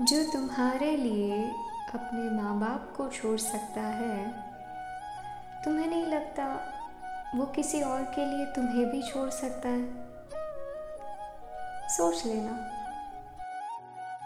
जो तुम्हारे लिए अपने माँ बाप को छोड़ सकता है, तुम्हें नहीं लगता वो किसी और के लिए तुम्हें भी छोड़ सकता है? सोच लेना।